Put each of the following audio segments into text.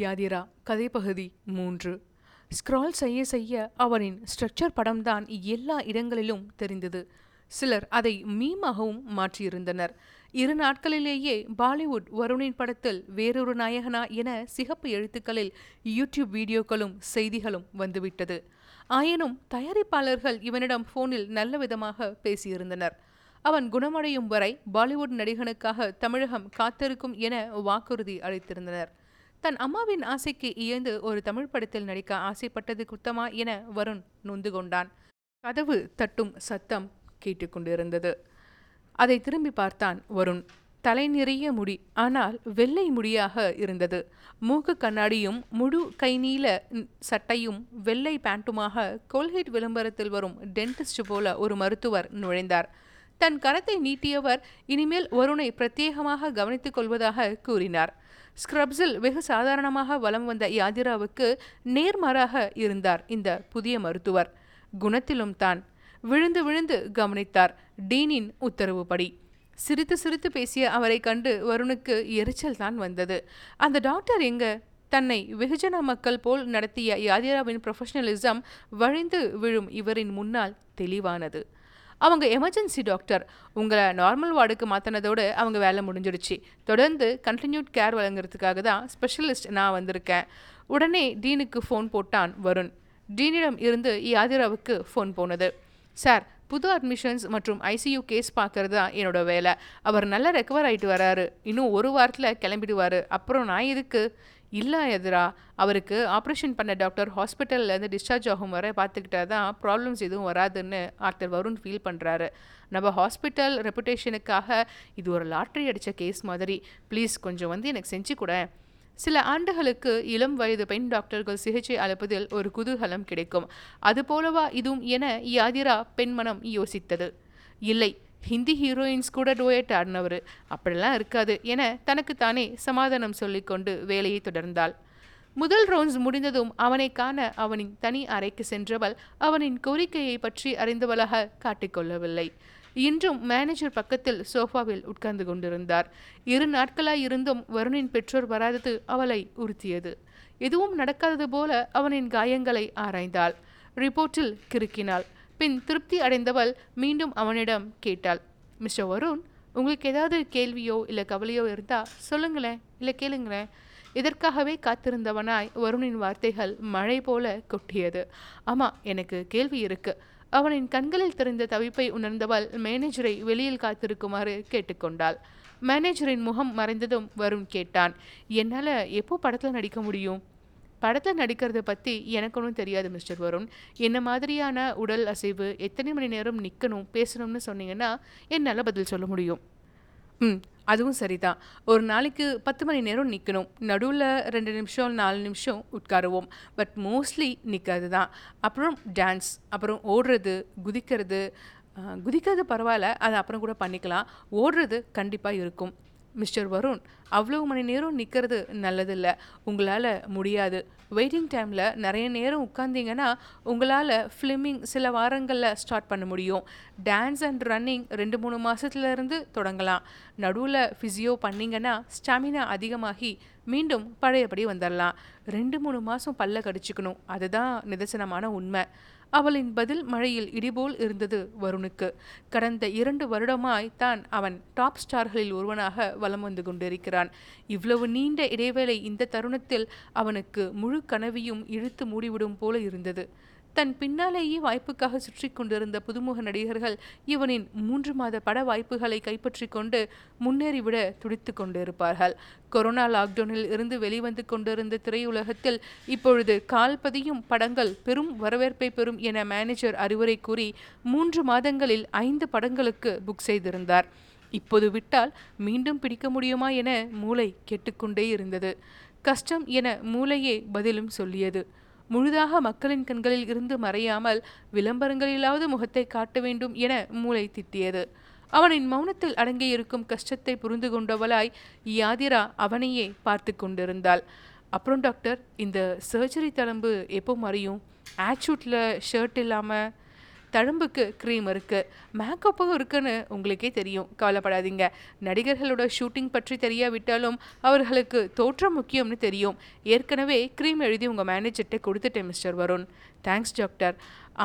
யாதிரா கதைப்பகுதி மூன்று. ஸ்க்ரால் செய்ய செய்ய அவனின் ஸ்ட்ரக்சர் படம்தான் எல்லா இடங்களிலும் தெரிந்தது. சிலர் அதை மீமாகவும் மாற்றியிருந்தனர். இரு நாட்களிலேயே பாலிவுட் வருணின் படத்தில் வேறொரு நாயகனா என சிகப்பு எழுத்துக்களில் யூடியூப் வீடியோக்களும் செய்திகளும் வந்துவிட்டது. ஆயினும் தயாரிப்பாளர்கள் இவனிடம் போனில் நல்ல விதமாக பேசியிருந்தனர். அவன் குணமடையும் வரை பாலிவுட் நடிகனுக்காக தமிழகம் காத்திருக்கும் என வாக்குறுதி அளித்திருந்தனர். தன் அம்மாவின் ஆசைக்கு இயந்து ஒரு தமிழ் படத்தில் நடிக்க ஆசைப்பட்டது குத்தமா என வருண் நொந்து கொண்டான். கதவு தட்டும் சத்தம் கேட்டுக்கொண்டிருந்தது. அதை திரும்பி பார்த்தான் வருண். தலை நிறைய முடி ஆனால் வெள்ளை முடியாக இருந்தது. மூக்கு கண்ணாடியும் முழு கை நீள சட்டையும் வெள்ளை பேண்ட்டுமாக கோல்கேட் விளம்பரத்தில் வரும் டென்டிஸ்ட் போல ஒரு மருத்துவர் நுழைந்தார். தன் கரத்தை நீட்டியவர் இனிமேல் வருணை பிரத்யேகமாக கவனித்துக் கொள்வதாக கூறினார். ஸ்க்ரப்ஸில் வெகு சாதாரணமாக வலம் வந்த யாதிராவுக்கு நேர்மாறாக இருந்தார் இந்த புதிய மருத்துவர். குணத்திலும் தான் விழுந்து விழுந்து கவனித்தார் டீனின் உத்தரவுப்படி. சிரித்து சிரித்து பேசிய அவரை கண்டு வருணுக்கு எரிச்சல் தான் வந்தது. அந்த டாக்டர் எங்க? தன்னை வெகுஜன மக்கள் போல் நடத்திய யாதிராவின் ப்ரொஃபஷனலிசம் வழிந்து விழும் இவரின் முன்னால் தெளிவானது. அவங்க எமர்ஜென்சி டாக்டர் உங்களை நார்மல் வார்டுக்கு மாற்றினதோடு அவங்க வேலை முடிஞ்சிடுச்சு. தொடர்ந்து கண்டினியூட் கேர் வழங்குறதுக்காக தான் ஸ்பெஷலிஸ்ட் நான் வந்திருக்கேன். உடனே டீனுக்கு ஃபோன் போட்டான் வருண். டீனிடம் இருந்து யாதிராவுக்கு ஃபோன் போனது. சார் புது அட்மிஷன்ஸ் மற்றும் ஐசியூ கேஸ் பார்க்கறது தான் என்னோட வேலை. அவர் நல்லா ரெக்கவர் ஆகிட்டு வராரு. இன்னும் ஒரு வாரத்தில் கிளம்பிடுவார். அப்புறம் நான் எதுக்கு? இல்லை எதிரா அவருக்கு ஆப்ரேஷன் பண்ண டாக்டர் ஹாஸ்பிட்டல்லேருந்து டிஸ்சார்ஜ் ஆகும் வரை பார்த்துக்கிட்டா தான் ப்ராப்ளம்ஸ் எதுவும் வராதுன்னு டாக்டர் வருண் ஃபீல் பண்ணுறாரு நம்ம ஹாஸ்பிட்டல் ரெப்புடேஷனுக்காக இது ஒரு லாட்ரி அடித்த கேஸ் மாதிரி. ப்ளீஸ் கொஞ்சம் வந்து எனக்கு செஞ்சு கூட. சில ஆண்டுகளுக்கு இளம் வயது பெண் டாக்டர்கள் சிகிச்சை அளிப்பதில் ஒரு குதூகலம் கிடைக்கும். அதுபோலவா இதுவும் என யாதிரா பெண்மனம் யோசித்தது. இல்லை ஹிந்தி ஹீரோயின்ஸ் கூட டோயட் ஆடினவர். அப்படிலாம் இருக்காது. என தனக்குத்தானே சமாதானம் சொல்லிக்கொண்டு வேலையை தொடர்ந்தாள். முதல் ரவுண்ட்ஸ் முடிந்ததும் அவனை காண அவனின் தனி அறைக்கு சென்றவள் அவனின் கோரிக்கையை பற்றி அறிந்தவளாக காட்டிக்கொள்ளவில்லை. இன்றும் மேனேஜர் பக்கத்தில் சோஃபாவில் உட்கார்ந்து கொண்டிருந்தார். இரு நாட்களாய் இருந்தும் வருணின் பெற்றோர் வராதது அவளை உறுத்தியது. எதுவும் நடக்காதது போல அவனின் காயங்களை ஆராய்ந்தாள். ரிப்போர்ட்டில் கிறுக்கினாள். பின் திருப்தி அடைந்தவள் மீண்டும் அவனிடம் கேட்டாள். மிஸ்டர் வருண் உங்களுக்கு ஏதாவது கேள்வியோ இல்லை கவலையோ இருந்தால் சொல்லுங்களேன் இல்லை கேளுங்களேன். இதற்காகவே காத்திருந்தவனாய் வருணின் வார்த்தைகள் மழை போல கொட்டியது. ஆமாம் எனக்கு கேள்வி இருக்கு. அவனின் கண்களில் தெரிந்த தவிப்பை உணர்ந்தவள் மேனேஜரை வெளியில் காத்திருக்குமாறு கேட்டுக்கொண்டாள். மேனேஜரின் முகம் மறைந்ததும் வருண் கேட்டான். என்னால் எப்போ படத்தில் நடிக்க முடியும்? படத்தில் நடிக்கிறத பற்றி எனக்கு ஒன்றும் தெரியாது மிஸ்டர் வருண். என்ன மாதிரியான உடல் அசைவு எத்தனை மணி நேரம் நிற்கணும் பேசணும்னு சொன்னீங்கன்னா என்னால் பதில் சொல்ல முடியும். ம் அதுவும் சரிதான். ஒரு நாளைக்கு பத்து மணி நேரம் நிற்கணும் நடுவில் ரெண்டு நிமிஷம் நாலு நிமிஷம் உட்காருவோம். பட் மோஸ்ட்லி நிற்காது தான் அப்புறம் டான்ஸ் அப்புறம் ஓடுறது குதிக்கிறது குதிக்கிறது பரவாயில்ல அதை அப்புறம் கூட பண்ணிக்கலாம். ஓடுறது கண்டிப்பாக இருக்கும். மிஸ்டர் வருண் அவ்வளோ மணி நேரம் நிற்கிறது நல்லதில்ல. உங்களால் முடியாது. வெயிட்டிங் டைமில் நிறைய நேரம் உட்காந்திங்கன்னா உங்களால் ஃபிலிமிங் சில வாரங்களில் ஸ்டார்ட் பண்ண முடியும். டான்ஸ் அண்ட் ரன்னிங் ரெண்டு மூணு மாதத்துலேருந்து தொடங்கலாம். நடுவில் ஃபிசியோ பண்ணிங்கன்னா ஸ்டாமினா அதிகமாகி மீண்டும் பழையபடி வந்துடலாம் ரெண்டு மூணு மாதம் பல்ல கடிச்சிக்கணும். அதுதான் நிதர்சனமான உண்மை. அவளின் பதில் மழையில் இடிபோல் இருந்தது வருணுக்கு. கடந்த இரண்டு வருடமாய் தான் அவன் டாப் ஸ்டார்களில் ஒருவனாக வலம் வந்து கொண்டிருக்கிறான். இவ்வளவு நீண்ட இடைவேளை இந்த தருணத்தில் அவனுக்கு முழு கனவையும் இழுத்து மூடிவிடும் போல இருந்தது. தன் பின்னாலேயே வாய்ப்புக்காக சுற்றி கொண்டிருந்த புதுமுக நடிகர்கள் இவனின் மூன்று மாத பட வாய்ப்புகளை கைப்பற்றி கொண்டு முன்னேறிவிட துடித்து கொண்டிருப்பார்கள். கொரோனா லாக்டவுனில் இருந்து வெளிவந்து கொண்டிருந்த திரையுலகத்தில் இப்பொழுது கால்பதியும் படங்கள் பெரும் வரவேற்பை பெறும் என மேனேஜர் அறிவுரை கூறி மூன்று மாதங்களில் ஐந்து படங்களுக்கு புக் செய்திருந்தார். இப்போது விட்டால் மீண்டும் பிடிக்க முடியுமா என மூளை கேட்டுக்கொண்டே இருந்தது. கஷ்டம் என மூளையே பதிலும் சொல்லியது. முழுதாக மக்களின் கண்களில் இருந்து மறையாமல் விளம்பரங்களிலாவது முகத்தை காட்ட வேண்டும் என மூளை திட்டியது. அவனின் மௌனத்தில் அடங்கியிருக்கும் கஷ்டத்தை புரிந்து கொண்டவளாய் யாதிரா அவனையே பார்த்து கொண்டிருந்தாள். அப்புறம் டாக்டர் இந்த சர்ஜரி தளம்பு எப்போ மறையும்? ஆட்ஷூட்டில் ஷர்ட் இல்லாமல் தழும்புக்கு க்ரீம் இருக்குது மேக்கப்பும் இருக்குன்னு உங்களுக்கே தெரியும். கவலைப்படாதீங்க. நடிகர்களோட ஷூட்டிங் பற்றி தெரியாவிட்டாலும் அவர்களுக்கு தோற்றம் முக்கியம்னு தெரியும். ஏற்கனவே க்ரீம் எழுதி உங்கள் மேனேஜர்கிட்ட கொடுத்துட்டேன் மிஸ்டர் வருண். தேங்க்ஸ் டாக்டர்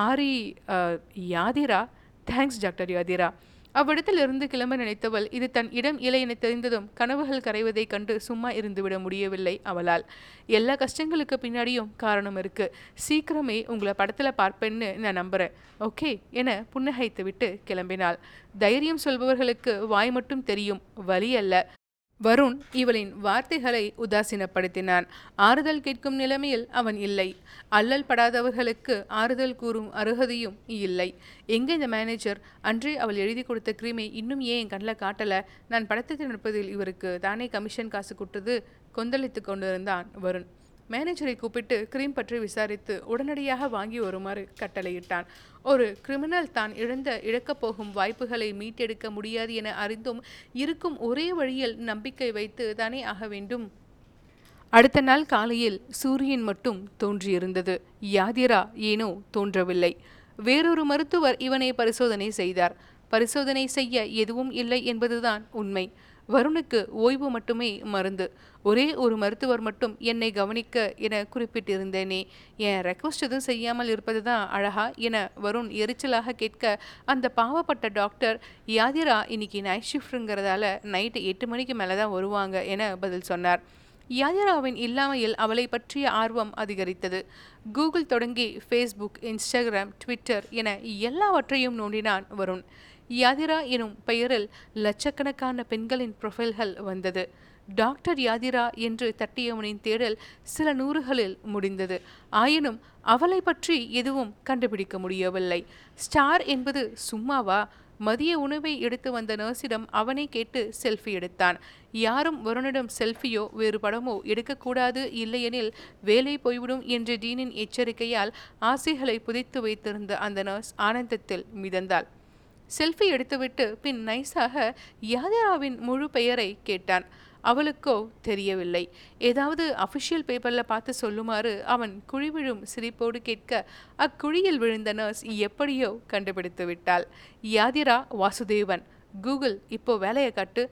ஆரி யாதிரா? Thanks doctor Yathira. அவ்விடத்திலிருந்து கிளம்ப நினைத்தவள் இது தன் இடம் இல்லை என தெரிந்ததும் கனவுகள் கரைவதைக் கண்டு சும்மா இருந்துவிட முடியவில்லை அவளால். எல்லா கஷ்டங்களுக்கு பின்னாடியும் காரணம் இருக்கு. சீக்கிரமே உங்களை படத்தில் பார்ப்பேன்னு நான் நம்புறேன். ஓகே என புன்னகைத்துவிட்டு கிளம்பினாள். தைரியம் சொல்பவர்களுக்கு வாய் மட்டும் தெரியும். வழி அல்ல. வருண் இவளின் வார்த்தைகளை உதாசீனப்படுத்தினான். ஆறுதல் கேட்கும் நிலைமையில் அவன் இல்லை. அல்லல் படாதவர்களுக்கு ஆறுதல் கூறும் அருகதையும் இல்லை. எங்கே இந்த மேனேஜர் அன்றே அவள் எழுதி கொடுத்த கிரீமை இன்னும் ஏன் என் கண்ணில் காட்டலை? நான் படத்துக்கு நிற்பதில் இவருக்கு தானே கமிஷன் காசு கொடுத்தது? கொந்தளித்து கொண்டிருந்தான் வருண். மேனேஜரை கூப்பிட்டு கிரீம் பற்றி விசாரித்து உடனடியாக வாங்கி வருமாறு கட்டளையிட்டான். ஒரு கிரிமினல் தான் இழந்த இழக்கப் போகும் வாய்ப்புகளை மீட்டெடுக்க முடியாது என அறிந்தும் இருக்கும் ஒரே வழியில் நம்பிக்கை வைத்து தானே ஆக வேண்டும். அடுத்த நாள் காலையில் சூரியன் மட்டும் தோன்றியிருந்தது. யாதிரா ஏனோ தோன்றவில்லை. வேறொரு மருத்துவர் இவனை பரிசோதனை செய்தார். பரிசோதனை செய்ய எதுவும் இல்லை என்பதுதான் உண்மை. வருணுக்கு ஓய்வு மட்டுமே மருந்து. ஒரே ஒரு மருத்துவர் மட்டும் என்னை கவனிக்க என குறிப்பிட்டிருந்தேனே. என் ரெக்வஸ்ட் எதுவும் செய்யாமல் இருப்பது தான் அழகா என வருண் எரிச்சலாக கேட்க அந்த பாவப்பட்ட டாக்டர் யாதிரா இன்னைக்கு நைட் ஷிஃப்ட்டுங்கிறதால நைட்டு எட்டு மணிக்கு மேலே தான் வருவாங்க என பதில் சொன்னார். யாதிராவின் இல்லாமையில் அவளை பற்றிய ஆர்வம் அதிகரித்தது. கூகுள் தொடங்கி ஃபேஸ்புக் இன்ஸ்டாகிராம் ட்விட்டர் என எல்லாவற்றையும் நோண்டினான் வருண். யாதிரா எனும் பெயரில் லட்சக்கணக்கான பெண்களின் ப்ரொஃபைல்கள் வந்தது. டாக்டர் யாதிரா என்று தட்டியவனின் தேடல் சில நூறுகளில் முடிந்தது. ஆயினும் அவளை பற்றி எதுவும் கண்டுபிடிக்க முடியவில்லை. ஸ்டார் என்பது சும்மாவா? மதிய உணவை எடுத்து வந்த நர்ஸிடம் அவனை கேட்டு செல்ஃபி எடுத்தான். யாரும் வருணிடம் செல்ஃபியோ வேறு படமோ எடுக்கக்கூடாது இல்லையெனில் வேலை போய்விடும் என்ற டீனின் எச்சரிக்கையால் ஆசைகளை புதைத்து வைத்திருந்த அந்த நர்ஸ் ஆனந்தத்தில் மிதந்தாள். செல்ஃபி எடுத்துவிட்டு பின் நைஸாக யாதிராவின் முழு பெயரை கேட்டான். அவளுக்கோ தெரியவில்லை. ஏதாவது அஃபிஷியல் பேப்பரில் பார்த்து சொல்லுமாறு அவன் குழிவிழும் சிரிப்போடு கேட்க அக்குழியில் விழுந்த நர்ஸ் எப்படியோ கண்டுபிடித்து விட்டாள். யாதிரா வாசுதேவன். கூகுள் இப்போ வேலையை காட்டு.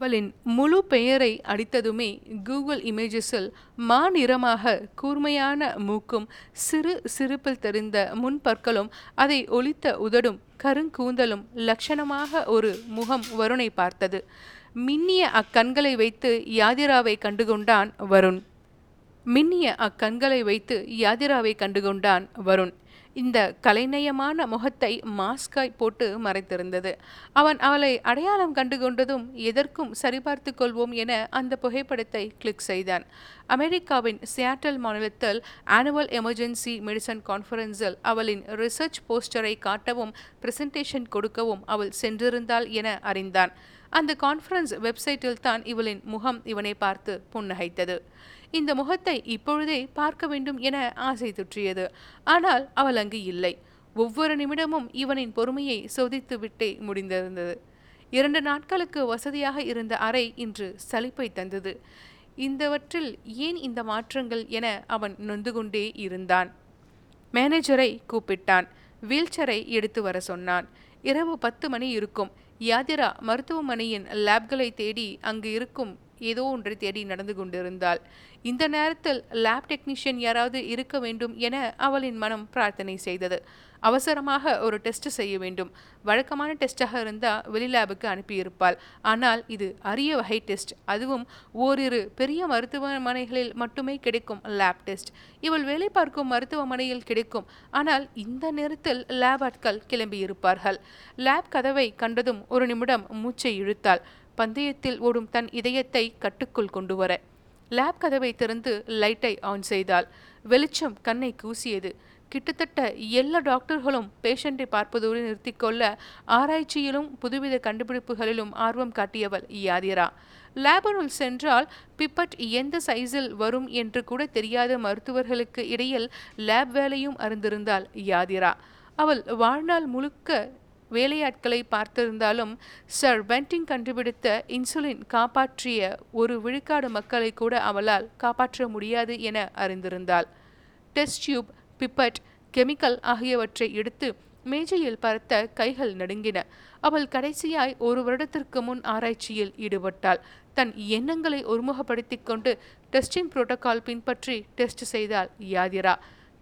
அவளின் முழு பெயரை அடித்ததுமே கூகுள் இமேஜஸில் மாநிறமாக கூர்மையான மூக்கும் சிறு சிரிப்பில் தெரிந்த முன்பற்களும் அதை ஒளித்த உதடும் கருங்கூந்தலும் லட்சணமாக ஒரு முகம் வருணை பார்த்தது. மின்னிய அக்கண்களை வைத்து யாதிராவை கண்டுகொண்டான் வருண். மின்னிய அக்கண்களை வைத்து யாதிராவை கண்டுகொண்டான் வருண். இந்த கலைநயமான முகத்தை மாஸ்காய் போட்டு மறைத்திருந்தது. அவன் அவளை அடையாளம் கண்டுகொண்டதும் எதற்கும் சரிபார்த்து கொள்வோம் என அந்த புகைப்படத்தை கிளிக் செய்தான். அமெரிக்காவின் சியாட்டல் மாநிலத்தில் ஆனுவல் எமர்ஜென்சி மெடிசன் கான்ஃபரன்ஸில் அவளின் ரிசர்ச் போஸ்டரை காட்டவும் பிரசன்டேஷன் கொடுக்கவும் அவள் சென்றிருந்தாள் என அறிந்தான். அந்த கான்ஃபரன்ஸ் வெப்சைட்டில் தான் இவளின் முகம் இவனை பார்த்து புன்னகைத்தது. இந்த முகத்தை இப்பொழுதே பார்க்க வேண்டும் என ஆசை துற்றியது. ஆனால் அவள் அங்கு இல்லை. ஒவ்வொரு நிமிடமும் இவனின் பொறுமையை சோதித்து விட்டே முடிந்திருந்தது. இரண்டு நாட்களுக்கு வசதியாக இருந்த அறை இன்று சலிப்பை தந்தது. இந்தவற்றில் ஏன் இந்த மாற்றங்கள் என அவன் நொந்து கொண்டே இருந்தான். மேனேஜரை கூப்பிட்டான். வீல்சரை எடுத்து வர சொன்னான். இரவு பத்து மணி இருக்கும். யாதிரா மருத்துவமனையின் லேப்களை தேடி அங்கு இருக்கும் ஏதோ ஒன்றை தேடி நடந்து கொண்டிருந்தாள். இந்த நேரத்தில் லேப் டெக்னீஷியன் யாராவது இருக்க வேண்டும் என அவளின் மனம் பிரார்த்தனை செய்தது. அவசரமாக ஒரு டெஸ்ட் செய்ய வேண்டும். வழக்கமான டெஸ்டாக இருந்தால் வெளி லேபுக்கு அனுப்பியிருப்பாள். ஆனால் இது அரிய வகை டெஸ்ட் அதுவும் ஓரிரு பெரிய மருத்துவமனைகளில் மட்டுமே கிடைக்கும் லேப் டெஸ்ட் இவள் வேலை பார்க்கும் மருத்துவமனையில் கிடைக்கும். ஆனால் இந்த நேரத்தில் லேப் ஆட்கள் கிளம்பியிருப்பார்கள். லேப் கதவை கண்டதும் ஒரு நிமிடம் மூச்சை இழுத்தாள். பந்தயத்தில் ஓடும் தன் இதயத்தை கட்டுக்குள் கொண்டு வர. லேப் கதவை திறந்து லைட்டை ஆன் செய்தாள். வெளிச்சம் கண்ணை கூசியது. கிட்டத்தட்ட எல்லா டாக்டர்களும் பேஷண்ட்டை பார்ப்பதோடு நிறுத்திக்கொள்ள ஆராய்ச்சியிலும் புதுவித கண்டுபிடிப்புகளிலும் ஆர்வம் காட்டியவள் யாதிரா லேபனுள் சென்றால் பிப்பட் எந்த சைஸில் வரும் என்று கூட தெரியாத மருத்துவர்களுக்கு இடையில் லேப் வேலையும் அறிந்திருந்தாள் யாதிரா அவள் வாழ்நாள் முழுக்க வேலையாட்களை பார்த்திருந்தாலும் சர் பென்டிங் கண்டுபிடித்த இன்சுலின் காப்பாற்றிய ஒரு விழுக்காடு மக்களை கூட அவளால் காப்பாற்ற முடியாது என அறிந்திருந்தாள். டெஸ்ட் டியூப் பிப்பட் கெமிக்கல் ஆகியவற்றை எடுத்து மேஜையில் பறத்த கைகள் நடுங்கின. அவள் கடைசியாய் ஒரு வருடத்திற்கு முன் ஆராய்ச்சியில் ஈடுபட்டாள். தன் எண்ணங்களை ஒருமுகப்படுத்தி கொண்டு டெஸ்டிங் புரோட்டோகால் பின்பற்றி டெஸ்ட் செய்தாள் யாதிரா.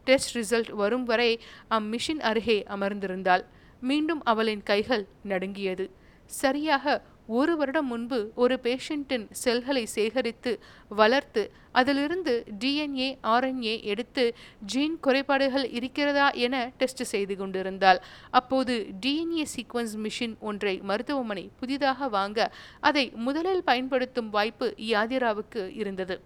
டெஸ்ட் ரிசல்ட் வரும் வரை அம்மிஷின் அருகே அமர்ந்திருந்தாள். மீண்டும் அவளின் கைகள் நடுங்கியது. சரியாக ஒரு வருடம் முன்பு ஒரு பேஷண்ட்டின் செல்களை சேகரித்து வளர்த்து அதிலிருந்து டிஎன்ஏ ஆர்என்ஏ எடுத்து ஜீன் குறைபாடுகள் இருக்கிறதா என டெஸ்ட் செய்து கொண்டிருந்தாள். அப்போது டிஎன்ஏ சீக்வன்ஸ் மிஷின் ஒன்றை மருத்துவமனை புதிதாக வாங்க அதை முதலில் பயன்படுத்தும் வாய்ப்பு யாதிராவுக்கு இருந்தது.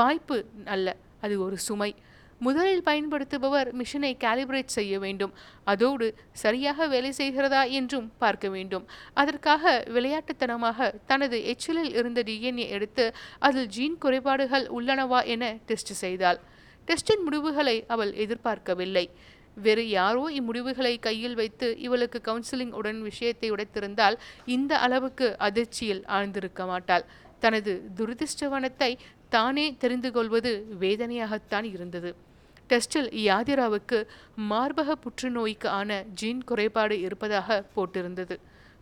வாய்ப்பு அல்ல அது ஒரு சுமை. முதலில் பயன்படுத்துபவர் மிஷினை கேலிபிரேட் செய்ய வேண்டும். அதோடு சரியாக வேலை செய்கிறதா என்றும் பார்க்க வேண்டும். அதற்காக விளையாட்டுத்தனமாக தனது எச்சிலில் இருந்த டிஎன்ஏ எடுத்து அதில் ஜீன் குறைபாடுகள் உள்ளனவா என டெஸ்ட் செய்தாள். டெஸ்டின் முடிவுகளை அவள் எதிர்பார்க்கவில்லை. வேறு யாரோ இம்முடிவுகளை கையில் வைத்து இவளுக்கு கவுன்சிலிங் உடன் விஷயத்தை உடைத்திருந்தால் இந்த அளவுக்கு அதிர்ச்சியில் ஆழ்ந்திருக்க மாட்டாள். தனது துரதிர்ஷ்டவனத்தை தானே தெரிந்து கொள்வது வேதனையாகத்தான் இருந்தது. டெஸ்டில் யாதிராவுக்கு மார்பக புற்றுநோய்க்கு ஆன ஜீன் குறைபாடு இருப்பதாக போட்டிருந்தது.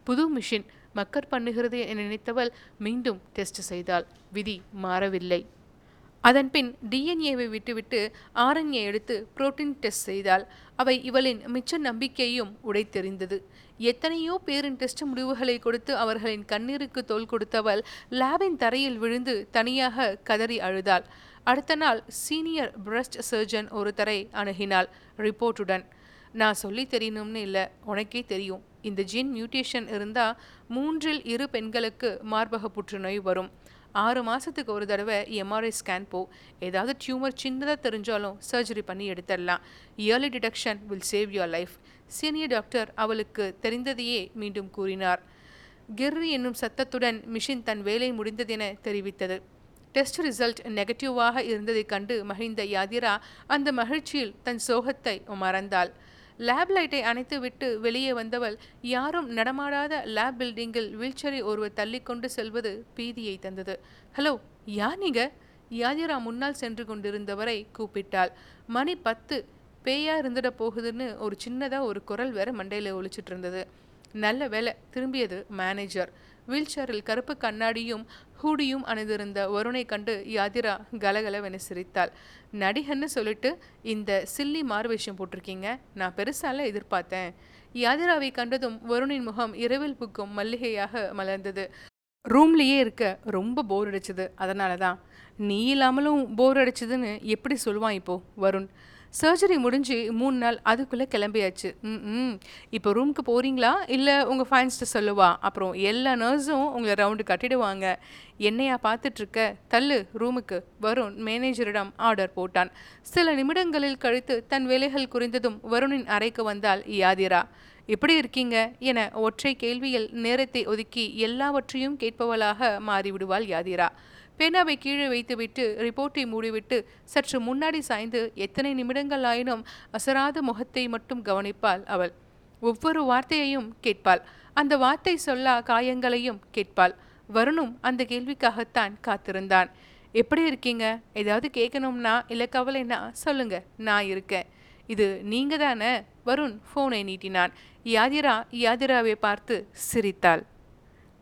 புது மிஷின் மக்கர் பண்ணுகிறது என நினைத்தவள் மீண்டும் டெஸ்ட் செய்தாள். விதி மாறவில்லை. அதன்பின் டிஎன்ஏவை விட்டுவிட்டு ஆர்என்ஏ எடுத்து புரோட்டீன் டெஸ்ட் செய்தால் அவை இவளின் மிச்ச நம்பிக்கையும் உடைத்தெறிந்தது. எத்தனையோ பேரின் டெஸ்ட் முடிவுகளை கொடுத்து அவர்களின் கண்ணீருக்கு தோல் கொடுத்தவள் லேபின் தரையில் விழுந்து தனியாக கதறி அழுதாள். அடுத்த நாள் சீனியர் பிரஸ்ட் சர்ஜன் ஒருத்தரை அணுகினாள் ரிப்போர்ட்டுடன். நான் சொல்லி தெரியணும்னு இல்லை உனக்கே தெரியும். இந்த ஜீன் மியூட்டேஷன் இருந்தால் மூன்றில் இரு பெண்களுக்கு மார்பக புற்றுநோய் வரும். ஆறு மாதத்துக்கு ஒரு தடவை எம்ஆர்ஐ ஸ்கேன் போ. ஏதாவது டியூமர் சின்னதாக தெரிஞ்சாலும் சர்ஜரி பண்ணி எடுத்துடலாம். Early detection will save your life. Senior doctor அவளுக்கு தெரிந்ததையே மீண்டும் கூறினார். கிர்ரி என்னும் சத்தத்துடன் மிஷின் தன் வேலை முடிந்ததென தெரிவித்தது. டெஸ்ட் ரிசல்ட் நெகட்டிவாக இருந்ததைக் கண்டு மகிழ்ந்த யாதிரா அந்த மகிழ்ச்சியில் தன் சோகத்தை மறந்தாள். லேப் லைட்டை அணைத்துவிட்டு வெளியே வந்தவள் யாரும் நடமாடாத லேப் பில்டிங்கில் வீல்சரை ஒருவர் தள்ளிக்கொண்டு செல்வது பீதியை தந்தது. ஹலோ யார் நீங்க? யாதிரா முன்னால் சென்று கொண்டிருந்தவரை கூப்பிட்டாள். மணி பத்து. பேயா இருந்துட போகுதுன்னு ஒரு சின்னதாக ஒரு குரல் வேற மண்டையில் ஒழிச்சிட்டு இருந்தது. நல்ல வேலை திரும்பியது மேனேஜர் வீல்சேரில் கருப்பு கண்ணாடியும் ஹூடியும் அணிந்திருந்த வருணை கண்டு யாதிரா கலகலவென சிரித்தாள். நடிகன்னு சொல்லிட்டு இந்த சில்லி மாறு விஷயம் போட்டிருக்கீங்க. நான் பெருசால எதிர்பார்த்தேன். யாதிராவை கண்டதும் வருணின் முகம் இரவில் புக்கும் மல்லிகையாக மலர்ந்தது. ரூம்லேயே இருக்க ரொம்ப போர் அடிச்சது. அதனால தான் நீ இல்லாமலும் போர் அடிச்சதுன்னு எப்படி சொல்லுவான் இப்போ வருண்? சர்ஜரி முடிஞ்சு மூணு நாள் அதுக்குள்ளே கிளம்பியாச்சு. ம் ம். இப்போ ரூமுக்கு போகிறீங்களா இல்லை உங்கள் ஃபைன்ஸ்ட்டு சொல்லுவா. அப்புறம் எல்லா நர்ஸும் உங்களை ரவுண்டு கட்டிடுவாங்க. என்னையா பார்த்துட்ருக்க? தள்ளு ரூமுக்கு வருண் மேனேஜரிடம் ஆர்டர் போட்டான். சில நிமிடங்களில் கழித்து தன் வேலைகள் குறைந்ததும் வருணின் அறைக்கு வந்தால் யாதிரா. எப்படி இருக்கீங்க? என ஒற்றை கேள்வியில் நேரத்தை ஒதுக்கி எல்லாவற்றையும் கேட்பவளாக மாறிவிடுவாள் யாதிரா. பேனாவை கீழே வைத்துவிட்டு ரிப்போர்ட்டை மூடிவிட்டு சற்று முன்னாடி சாய்ந்து எத்தனை நிமிடங்கள் ஆயினும் அசராத முகத்தை மட்டும் கவனிப்பாள் அவள். ஒவ்வொரு வார்த்தையையும் கேட்பாள். அந்த வார்த்தை சொல்லா காயங்களையும் கேட்பாள். வருணும் அந்த கேள்விக்காகத்தான் காத்திருந்தான். எப்படி இருக்கீங்க? ஏதாவது கேட்கணும்னா இல்லை கவலைன்னா சொல்லுங்க. நான் இருக்கேன். இது நீங்க தானே? வருண் ஃபோனை நீட்டினான். யாதிரா யாதிராவை பார்த்து சிரித்தாள்.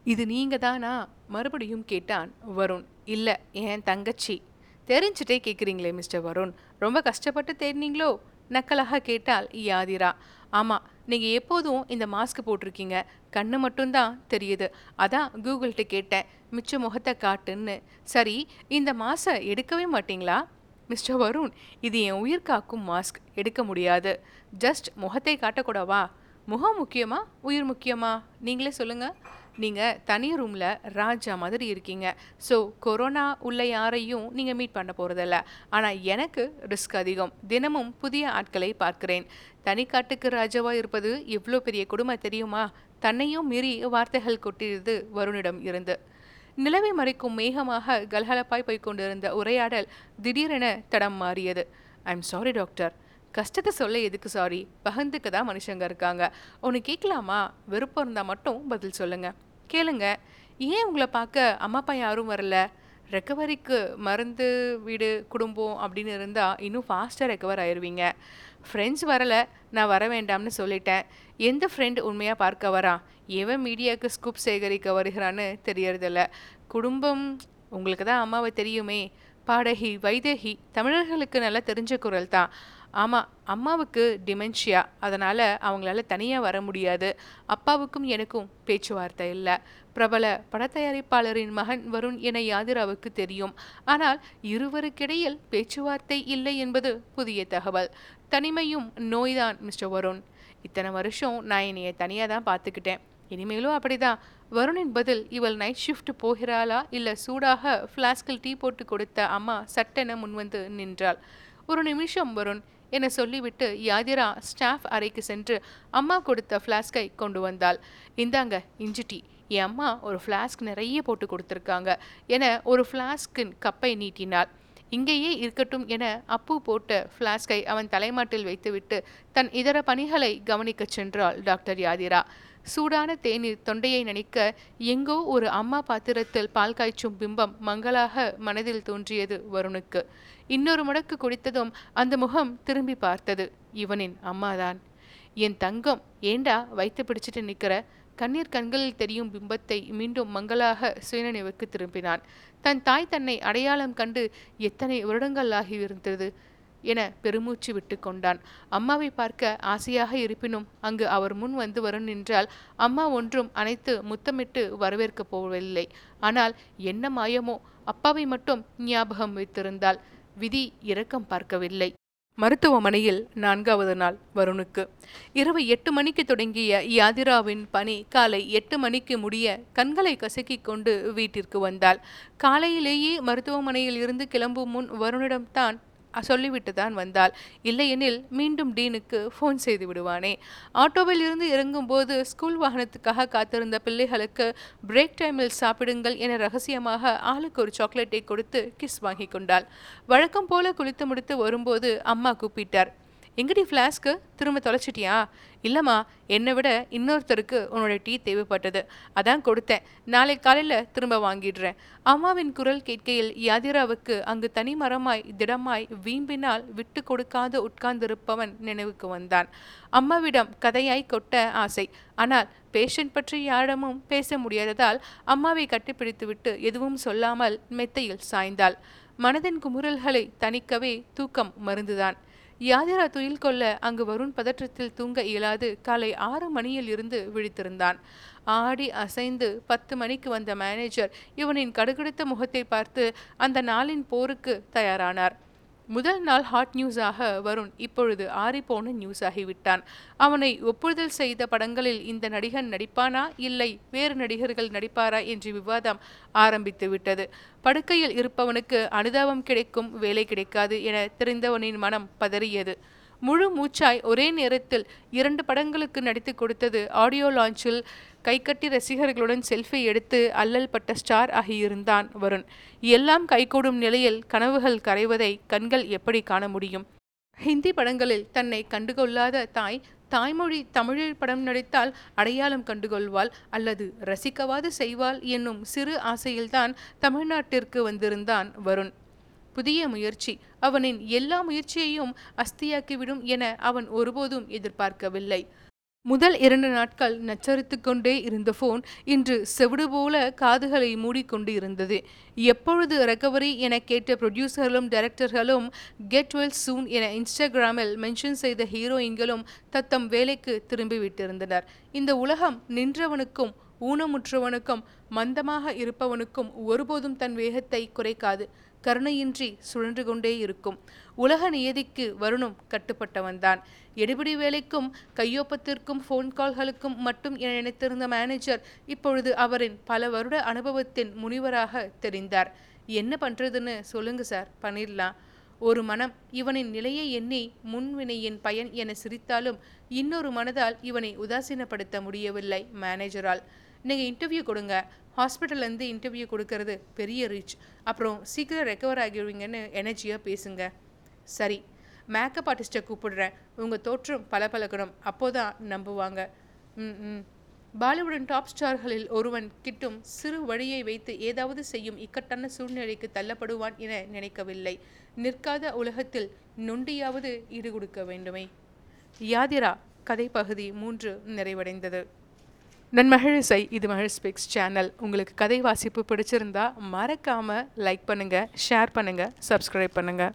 இது நீங்க தானா? மறுபடியும் கேட்டான் வருண். இல்லை என் தங்கச்சி. தெரிஞ்சுட்டே கேட்குறீங்களே மிஸ்டர் வருண். ரொம்ப கஷ்டப்பட்டு தேடினீங்களோ? நக்கலாக கேட்டால் யாதிரா. ஆமாம் நீங்கள் எப்போதும் இந்த மாஸ்க் போட்டிருக்கீங்க. கண்ணு மட்டும்தான் தெரியுது. அதான் கூகுள்கிட்ட கேட்டேன். மிச்ச முகத்தை காட்டுன்னு. சரி இந்த மாஸை எடுக்கவே மாட்டிங்களா? மிஸ்டர் வருண் இது என் உயிர் காக்கும் மாஸ்க் எடுக்க முடியாது. ஜஸ்ட் முகத்தை காட்டக்கூடவா? முகம் முக்கியமா? உயிர் முக்கியமா? நீங்களே சொல்லுங்கள் நீங்கள் தனி ரூமில் ராஜா மாதிரி இருக்கீங்க. ஸோ கொரோனா உள்ள யாரையும் நீங்கள் மீட் பண்ண போகிறதில்ல ஆனால் எனக்கு ரிஸ்க் அதிகம். தினமும் புதிய ஆட்களை பார்க்கிறேன். தனிக்காட்டுக்கு ராஜாவாக இருப்பது எவ்வளோ பெரிய கொடுமை தெரியுமா? தன்னையும் மீறி வார்த்தைகள் கொட்டியது வருணிடம் இருந்து. நிலவை மறைக்கும் மேகமாக கலகலப்பாய் போய் கொண்டிருந்த உரையாடல் திடீரென தடம் மாறியது. ஐம் சாரி டாக்டர் கஷ்டத்தை சொல்ல எதுக்கு சாரி பகிர்ந்துக்க தான் மனுஷங்க இருக்காங்க. ஒன்று கேட்கலாமா விருப்பம் இருந்தால் மட்டும் பதில் சொல்லுங்கள் கேளுங்க. ஏன் உங்களை பார்க்க அம்மா அப்பா யாரும் வரல? ரெக்கவரிக்கு மருந்து வீடு குடும்பம் அப்படின்னு இருந்தால் இன்னும் ஃபாஸ்ட்டாக ரெக்கவர் ஆயிடுவீங்க ஃப்ரெண்ட்ஸ் வரலை நான் வர வேண்டாம்னு சொல்லிட்டேன். எந்த ஃப்ரெண்ட் உண்மையாக பார்க்க வரான் எவன் மீடியாவுக்கு ஸ்கூப் சேகரிக்க வருகிறான்னு தெரியறதில்ல. குடும்பம் உங்களுக்கு தான் அம்மாவை தெரியுமே. பாடகி வைதேகி தமிழர்களுக்கு நல்லா தெரிஞ்ச குரல் தான். ஆமாம் அம்மாவுக்கு டிமென்ஷியா அதனால் அவங்களால தனியாக வர முடியாது. அப்பாவுக்கும் எனக்கும் பேச்சுவார்த்தை இல்லை. பிரபல படத்தயாரிப்பாளரின் மகன் வருண் என யாதிராவுக்கு தெரியும். ஆனால் இருவருக்கிடையில் பேச்சுவார்த்தை இல்லை என்பது புதிய தகவல். தனிமையும் நோய்தான் மிஸ்டர் வருண். இத்தனை வருஷம் நான் என்னையை தனியாக தான் பார்த்துக்கிட்டேன். இனிமேலும் அப்படிதான். வருணின் பதில் இவள் நைட் ஷிஃப்ட் போகிறாளா? இல்லை சூடாக ஃப்ளாஸ்கில் டீ போட்டு கொடுத்த அம்மா சட்டென முன்வந்து நின்றாள். ஒரு நிமிஷம் வருண் என சொல்லிவிட்டு யாதிரா ஸ்டாஃப் அறைக்கு சென்று அம்மா கொடுத்த ஃப்ளாஸ்கை கொண்டு வந்தாள். இந்தாங்க இஞ்சி டீ என் அம்மா ஒரு ஃப்ளாஸ்க் நிறைய போட்டு கொடுத்துருக்காங்க என ஒரு ஃப்ளாஸ்கின் கப்பை நீட்டினாள். இங்கேயே இருக்கட்டும் என அப்பு போட்ட ஃப்ளாஸ்கை அவன் தலைமாட்டில் வைத்துவிட்டு தன் இதர பணிகளை கவனிக்கச் சென்றாள் டாக்டர் யாதிரா. சூடான தேநீர் தொண்டையை நனைக்க எங்கோ ஒரு அம்மா பாத்திரத்தில் பால் காய்ச்சும் பிம்பம் மங்களாக மனதில் தோன்றியது வருணுக்கு. இன்னொரு முடக்கு குடித்ததும் அந்த முகம் திரும்பி பார்த்தது இவனின் அம்மாதான். என் தங்கம் ஏண்டா வைத்து பிடிச்சிட்டு நிற்கிற? கண்ணீர் கண்களில் தெரியும் பிம்பத்தை மீண்டும் மங்களாக சுயநினைவுக்கு திரும்பினான். தன் தாய் தன்னை அடையாளம் கண்டு எத்தனை வருடங்கள் ஆகியிருந்தது? என பெருமூச்சு விட்டு கொண்டான். அம்மாவை பார்க்க ஆசையாக இருப்பினும் அங்கு அவர் முன் வந்து வரும் நின்றால் அம்மா ஒன்றும் அனைத்து முத்தமிட்டு வரவேற்கப் போவதில்லை. ஆனால் என்ன மாயமோ அப்பாவை மட்டும் ஞாபகம் வைத்திருந்தால் விதி இரக்கம் பார்க்கவில்லை. மருத்துவமனையில் நான்காவது நாள் வருணுக்கு. இரவு எட்டு மணிக்கு தொடங்கிய யாதிராவின் பணி காலை எட்டு மணிக்கு முடிய கண்களை கசக்கிக் கொண்டு வீட்டிற்கு வந்தாள். காலையிலேயே மருத்துவமனையில் இருந்து கிளம்பும் முன் வருணிடம்தான் சொல்லிவிட்டு தான் வந்தாள். இல்லையெனில் மீண்டும் டீனுக்கு ஃபோன் செய்து விடுவானே. ஆட்டோவில் இருந்து இறங்கும்போது ஸ்கூல் வாகனத்துக்காக காத்திருந்த பிள்ளைகளுக்கு பிரேக் டைமில் சாப்பிடுங்கள் என ரகசியமாக ஆளுக்கு ஒரு சாக்லேட்டை கொடுத்து கிஸ் வாங்கி கொண்டாள். வழக்கம் போல குளித்து முடித்து வரும்போது அம்மா கூப்பிட்டார். எங்கடி ஃப்ளாஸ்க்கு திரும்ப தொலைச்சிட்டியா? இல்லைம்மா என்னை விட இன்னொருத்தருக்கு உன்னோட டீ தேவைப்பட்டது. அதான் கொடுத்தேன். நாளை காலையில் திரும்ப வாங்கிடுறேன். அம்மாவின் குரல் கேட்கையில் யாதிராவுக்கு அங்கு தனி மரமாய் திடமாய் வீம்பினால் விட்டு கொடுக்காது உட்கார்ந்திருப்பவன் நினைவுக்கு வந்தான். அம்மாவிடம் கதையாய் கொட்ட ஆசை. ஆனால் பேஷண்ட் பற்றி யாரிடமும் பேச முடியாததால் அம்மாவை கட்டிப்பிடித்துவிட்டு எதுவும் சொல்லாமல் மெத்தையில் சாய்ந்தாள். மனதின் குமுறல்களை தணிக்கவே தூக்கம் மருந்துதான். யாதிரா துயில் கொள்ள அங்கு வருண் பதற்றத்தில் தூங்க இயலாது. காலை ஆறு மணியில் இருந்து விழித்திருந்தான். ஆடி அசைந்து பத்து மணிக்கு வந்த மேனேஜர் இவனின் கடுகடுத்த முகத்தை பார்த்து அந்த நாளின் போருக்கு தயாரானார். முதல் நாள் ஹாட் நியூஸாக வருண் இப்பொழுது ஆறிப்போன நியூஸ் ஆகிவிட்டான். அவனை ஒப்புதல் செய்த படங்களில் இந்த நடிகன் நடிப்பானா? இல்லை வேறு நடிகர்கள் நடிப்பாரா? என்று விவாதம் ஆரம்பித்து விட்டது. படுக்கையில் இருப்பவனுக்கு அனுதாபம் கிடைக்கும் வேலை கிடைக்காது என தெரிந்தவனின் மனம் பதறியது. முழு மூச்சாய் ஒரே நேரத்தில் இரண்டு படங்களுக்கு நடித்து கொடுத்தது ஆடியோ லான்ச்சில் கைகட்டி ரசிகர்களுடன் செல்ஃபி எடுத்து அல்லல் பட்ட ஸ்டார் ஆகியிருந்தான் வருண். எல்லாம் கைகூடும் நிலையில் கனவுகள் கரைவதை கண்கள் எப்படி காண முடியும்? ஹிந்தி படங்களில் தன்னை கண்டுகொள்ளாத தாய் தாய்மொழி தமிழில் படம் நடித்தால் அடையாளம் கண்டுகொள்வாள் அல்லது ரசிக்கவாது செய்வாள் என்னும் சிறு ஆசையில்தான் தமிழ்நாட்டிற்கு வந்திருந்தான் வருண். புதிய முயற்சி அவனின் எல்லா முயற்சியையும் அஸ்தியாக்கிவிடும் என அவன் ஒருபோதும் எதிர்பார்க்கவில்லை. முதல் இரண்டு நாட்கள் நச்சரித்து கொண்டே இருந்த ஃபோன் இன்று செவிடு போல காதுகளை மூடிக்கொண்டு இருந்தது. எப்பொழுது ரெக்கவரி என கேட்ட ப்ரொடியூசர்களும் டைரக்டர்களும் கெட் வெல் சூன் என இன்ஸ்டாகிராமில் மென்ஷன் செய்த ஹீரோயின்களும் தத்தம் வேலைக்கு திரும்பிவிட்டிருந்தனர் இந்த உலகம் நின்றவனுக்கும் ஊனமுற்றவனுக்கும் மந்தமாக இருப்பவனுக்கும் ஒருபோதும் தன் வேகத்தை குறைக்காது. கருணையின்றி சுழன்று கொண்டே இருக்கும். உலக நியதிக்கு வருணும் கட்டுப்பட்டவன்தான் எடுபிடி வேலைக்கும் கையொப்பத்திற்கும் ஃபோன் கால்களுக்கும் மட்டும் என நினைத்திருந்த மேனேஜர் இப்பொழுது அவரின் பல வருட அனுபவத்தின் முனிவராக தெரிந்தார். என்ன பண்றதுன்னு சொல்லுங்க சார் பண்ணிடலாம். ஒரு மனம் இவனின் நிலையை எண்ணி முன்வினையின் பயன் என சிரித்தாலும் இன்னொரு மனதால் இவனை உதாசீனப்படுத்த முடியவில்லை மேனேஜரால் நீங்கள் இன்டர்வியூ கொடுங்க. ஹாஸ்பிட்டல்லேருந்து இன்டர்வியூ கொடுக்கறது பெரிய ரீச் அப்புறம் சீக்கிரம் ரெக்கவர் ஆகிடுவீங்கன்னு எனர்ஜியாக பேசுங்க. சரி மேக்கப் ஆர்டிஸ்ட்டை கூப்பிடுறேன். உங்கள் தோற்றம் பல பழக்கணும் அப்போதான் நம்புவாங்க. ம் ம். பாலிவுடன் டாப் ஸ்டார்களில் ஒருவன் கிட்டும் சிறு வழியை வைத்து ஏதாவது செய்யும் இக்கட்டான சூழ்நிலைக்கு தள்ளப்படுவான் என நினைக்கவில்லை. நிற்காத உலகத்தில் நொண்டியாவது ஈடுகொடுக்க வேண்டுமே. யாதிரா கதை பகுதி மூன்று நிறைவடைந்தது. நன்மகிழிசை இது மகிழ் ஸ்பீக்ஸ் சேனல். உங்களுக்கு கதை வாசிப்பு பிடிச்சிருந்தா மறக்காமல் லைக் பண்ணுங்கள் ஷேர் பண்ணுங்கள் சப்ஸ்கிரைப் பண்ணுங்கள்